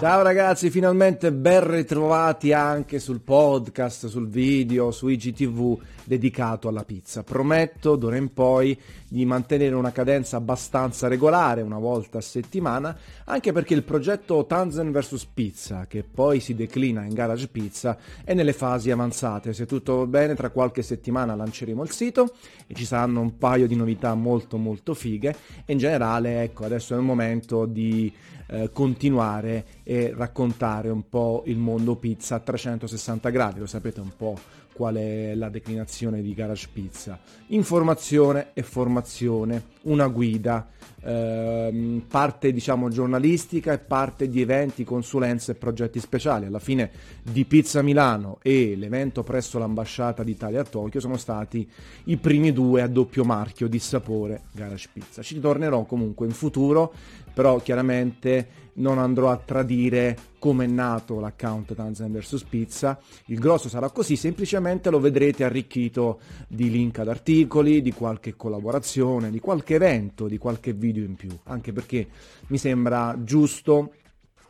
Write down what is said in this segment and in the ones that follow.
Ciao ragazzi, finalmente ben ritrovati anche sul podcast, sul video, su IGTV dedicato alla pizza. Prometto d'ora in poi di mantenere una cadenza abbastanza regolare, una volta a settimana, anche perché il progetto Tanzen vs Pizza, che poi si declina in Garage Pizza, è nelle fasi avanzate. Se tutto va bene, tra qualche settimana lanceremo il sito e ci saranno un paio di novità molto molto fighe e in generale, ecco, adesso è il momento di eh, continuare e raccontare un po' il mondo pizza a 360 gradi, lo sapete un po' qual è la declinazione di Garage Pizza. Informazione e formazione, una guida, ehm, parte diciamo giornalistica e parte di eventi, consulenze e progetti speciali. Alla fine di Pizza Milano e l'evento presso l'ambasciata d'Italia a Tokyo sono stati i primi due a doppio marchio di sapore Garage Pizza. Ci tornerò comunque in futuro, però chiaramente non andrò a tradire come è nato l'account Tanzan vs Pizza. Il grosso sarà così, semplicemente lo vedrete arricchito di link ad articoli, di qualche collaborazione, di qualche evento, di qualche video in più, anche perché mi sembra giusto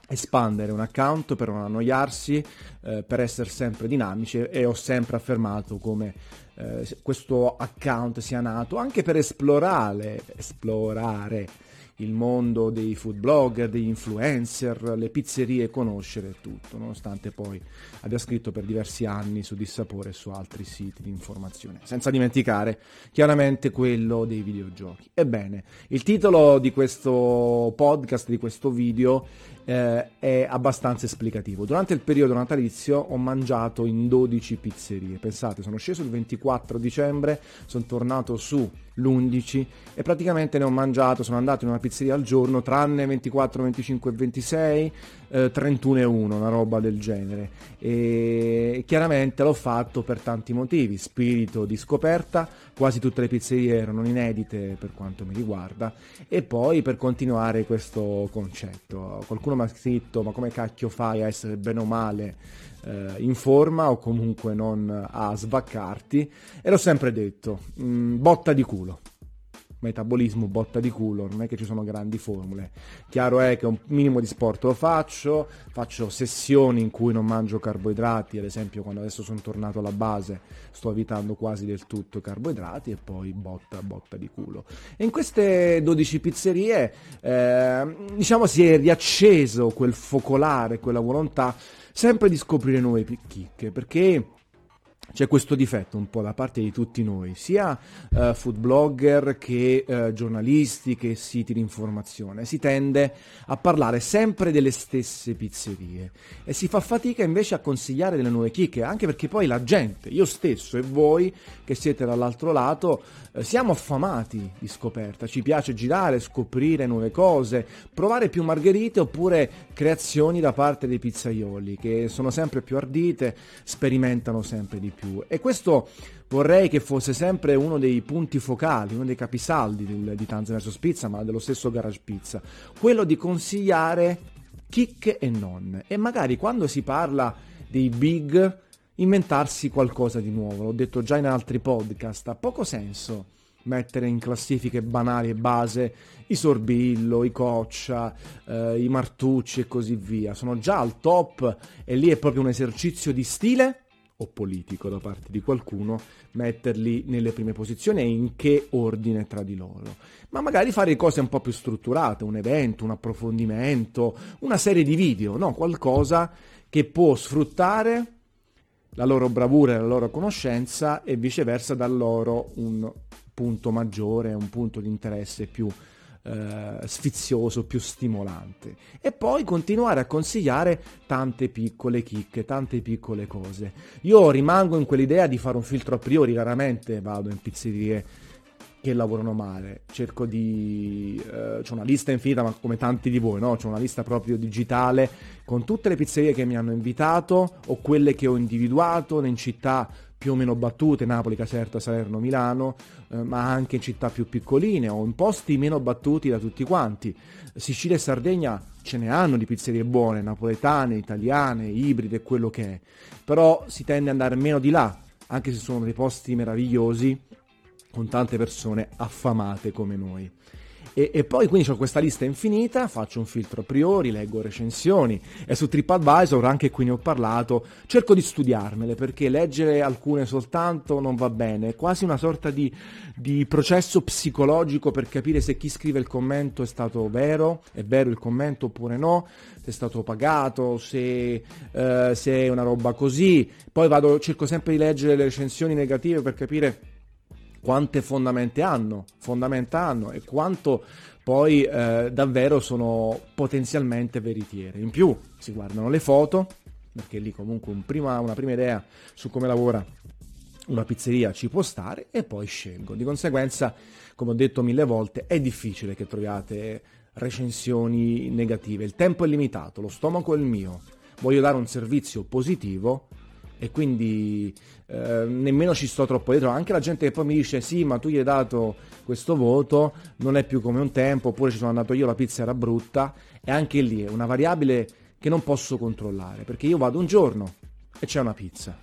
espandere un account per non annoiarsi, eh, per essere sempre dinamici e ho sempre affermato come eh, questo account sia nato anche per esplorare, esplorare il mondo dei food blogger, degli influencer, le pizzerie, conoscere tutto, nonostante poi abbia scritto per diversi anni su Dissapore e su altri siti di informazione. Senza dimenticare chiaramente quello dei videogiochi. Ebbene, il titolo di questo podcast, di questo video, eh, è abbastanza esplicativo. Durante il periodo natalizio ho mangiato in 12 pizzerie. Pensate, sono sceso il 24 dicembre, sono tornato su l'11 e praticamente ne ho mangiato, sono andato in una pizzeria al giorno, tranne 24, 25 e 26, eh, 31 e 1, una roba del genere. E chiaramente l'ho fatto per tanti motivi, spirito di scoperta, quasi tutte le pizzerie erano inedite per quanto mi riguarda, e poi per continuare questo concetto. Qualcuno mi ha scritto, ma come cacchio fai a essere bene o male eh, in forma o comunque non a svaccarti? E l'ho sempre detto, mm, botta di culo metabolismo botta di culo, non è che ci sono grandi formule. Chiaro è che un minimo di sport lo faccio, faccio sessioni in cui non mangio carboidrati, ad esempio quando adesso sono tornato alla base sto evitando quasi del tutto i carboidrati e poi botta, botta di culo. E in queste 12 pizzerie eh, diciamo si è riacceso quel focolare, quella volontà sempre di scoprire nuove chicche, perché c'è questo difetto un po' da parte di tutti noi, sia uh, food blogger che uh, giornalisti che siti di informazione. Si tende a parlare sempre delle stesse pizzerie e si fa fatica invece a consigliare delle nuove chicche, anche perché poi la gente, io stesso e voi che siete dall'altro lato, uh, siamo affamati di scoperta, ci piace girare, scoprire nuove cose, provare più margherite oppure creazioni da parte dei pizzaioli che sono sempre più ardite, sperimentano sempre di più più. E questo vorrei che fosse sempre uno dei punti focali, uno dei capisaldi del, di Tanzania vs Pizza, ma dello stesso Garage Pizza, quello di consigliare chicche e non. E magari quando si parla dei big, inventarsi qualcosa di nuovo. L'ho detto già in altri podcast, ha poco senso mettere in classifiche banali e base i Sorbillo, i Coccia, eh, i Martucci e così via. Sono già al top e lì è proprio un esercizio di stile o politico da parte di qualcuno, metterli nelle prime posizioni e in che ordine tra di loro. Ma magari fare cose un po' più strutturate, un evento, un approfondimento, una serie di video, no? qualcosa che può sfruttare la loro bravura e la loro conoscenza e viceversa dar loro un punto maggiore, un punto di interesse più eh, sfizioso, più stimolante. E poi continuare a consigliare tante piccole chicche, tante piccole cose. Io rimango in quell'idea di fare un filtro a priori, raramente vado in pizzerie che lavorano male. Cerco di... Eh, c'è una lista infinita, ma come tanti di voi, no? C'è una lista proprio digitale con tutte le pizzerie che mi hanno invitato o quelle che ho individuato in città più o meno battute, Napoli, Caserta, Salerno, Milano, eh, ma anche in città più piccoline o in posti meno battuti da tutti quanti. Sicilia e Sardegna ce ne hanno di pizzerie buone, napoletane, italiane, ibride, quello che è, però si tende ad andare meno di là, anche se sono dei posti meravigliosi con tante persone affamate come noi. E, e, poi quindi ho questa lista infinita, faccio un filtro a priori, leggo recensioni e su TripAdvisor, anche qui ne ho parlato, cerco di studiarmele perché leggere alcune soltanto non va bene, è quasi una sorta di, di processo psicologico per capire se chi scrive il commento è stato vero, è vero il commento oppure no, se è stato pagato, se, eh, se è una roba così, poi vado, cerco sempre di leggere le recensioni negative per capire quante fondamenta hanno, fondamenta hanno e quanto poi eh, davvero sono potenzialmente veritiere. In più si guardano le foto, perché lì comunque un prima, una prima idea su come lavora una pizzeria ci può stare e poi scelgo. Di conseguenza, come ho detto mille volte, è difficile che troviate recensioni negative. Il tempo è limitato, lo stomaco è il mio. Voglio dare un servizio positivo e quindi eh, nemmeno ci sto troppo dietro. Anche la gente che poi mi dice sì, ma tu gli hai dato questo voto, non è più come un tempo, oppure ci sono andato io, la pizza era brutta, e anche lì è una variabile che non posso controllare, perché io vado un giorno e c'è una pizza.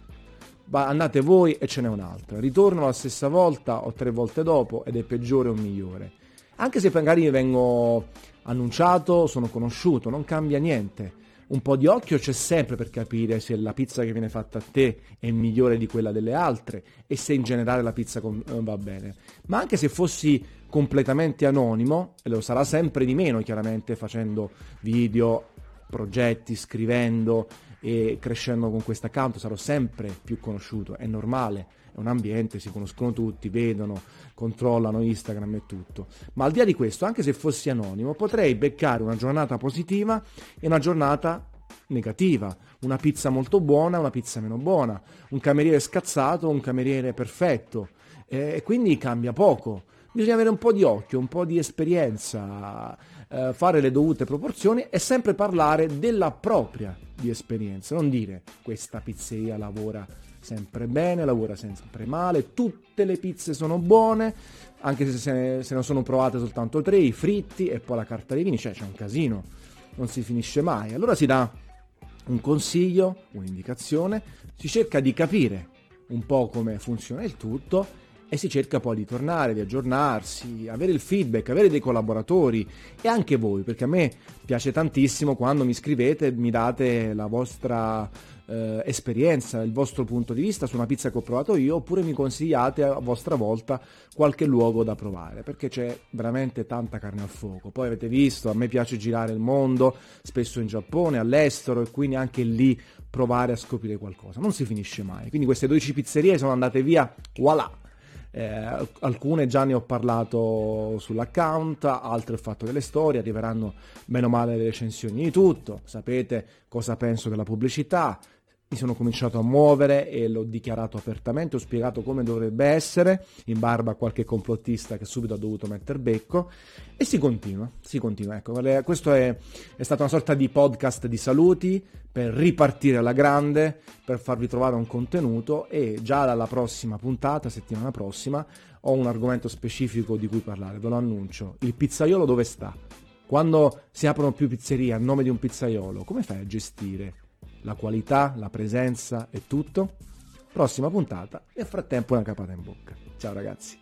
andate voi e ce n'è un'altra. Ritorno la stessa volta o tre volte dopo ed è peggiore o migliore. Anche se magari vengo annunciato, sono conosciuto, non cambia niente un po' di occhio c'è sempre per capire se la pizza che viene fatta a te è migliore di quella delle altre e se in generale la pizza con- eh, va bene. Ma anche se fossi completamente anonimo, e lo sarà sempre di meno chiaramente facendo video, progetti, scrivendo e crescendo con questo account, sarò sempre più conosciuto, è normale, è un ambiente, si conoscono tutti, vedono, controllano Instagram e tutto. Ma al di là di questo, anche se fossi anonimo, potrei beccare una giornata positiva e una giornata negativa, una pizza molto buona, una pizza meno buona, un cameriere scazzato, un cameriere perfetto e quindi cambia poco. Bisogna avere un po' di occhio, un po' di esperienza, eh, fare le dovute proporzioni e sempre parlare della propria di esperienza, non dire questa pizzeria lavora sempre bene, lavora sempre male, tutte le pizze sono buone, anche se, se, se ne sono provate soltanto tre, i fritti e poi la carta dei vini, cioè c'è un casino, non si finisce mai. Allora si dà un consiglio, un'indicazione, si cerca di capire un po' come funziona il tutto e si cerca poi di tornare, di aggiornarsi, avere il feedback, avere dei collaboratori e anche voi, perché a me piace tantissimo quando mi scrivete mi date la vostra eh, esperienza, il vostro punto di vista su una pizza che ho provato io, oppure mi consigliate a vostra volta qualche luogo da provare, perché c'è veramente tanta carne al fuoco. Poi avete visto, a me piace girare il mondo, spesso in Giappone, all'estero, e quindi anche lì provare a scoprire qualcosa. Non si finisce mai. Quindi queste 12 pizzerie sono andate via, voilà! Eh, alcune già ne ho parlato sull'account, altre ho fatto delle storie, arriveranno meno male le recensioni di tutto, sapete cosa penso della pubblicità, mi sono cominciato a muovere e l'ho dichiarato apertamente, ho spiegato come dovrebbe essere, in barba a qualche complottista che subito ha dovuto metter becco, e si continua, si continua. Ecco, questo è, è stata una sorta di podcast di saluti per ripartire alla grande, per farvi trovare un contenuto e già dalla prossima puntata, settimana prossima, ho un argomento specifico di cui parlare, ve lo annuncio. Il pizzaiolo dove sta? Quando si aprono più pizzerie a nome di un pizzaiolo, come fai a gestire? La qualità, la presenza e tutto. Prossima puntata, nel frattempo una capata in bocca. Ciao ragazzi.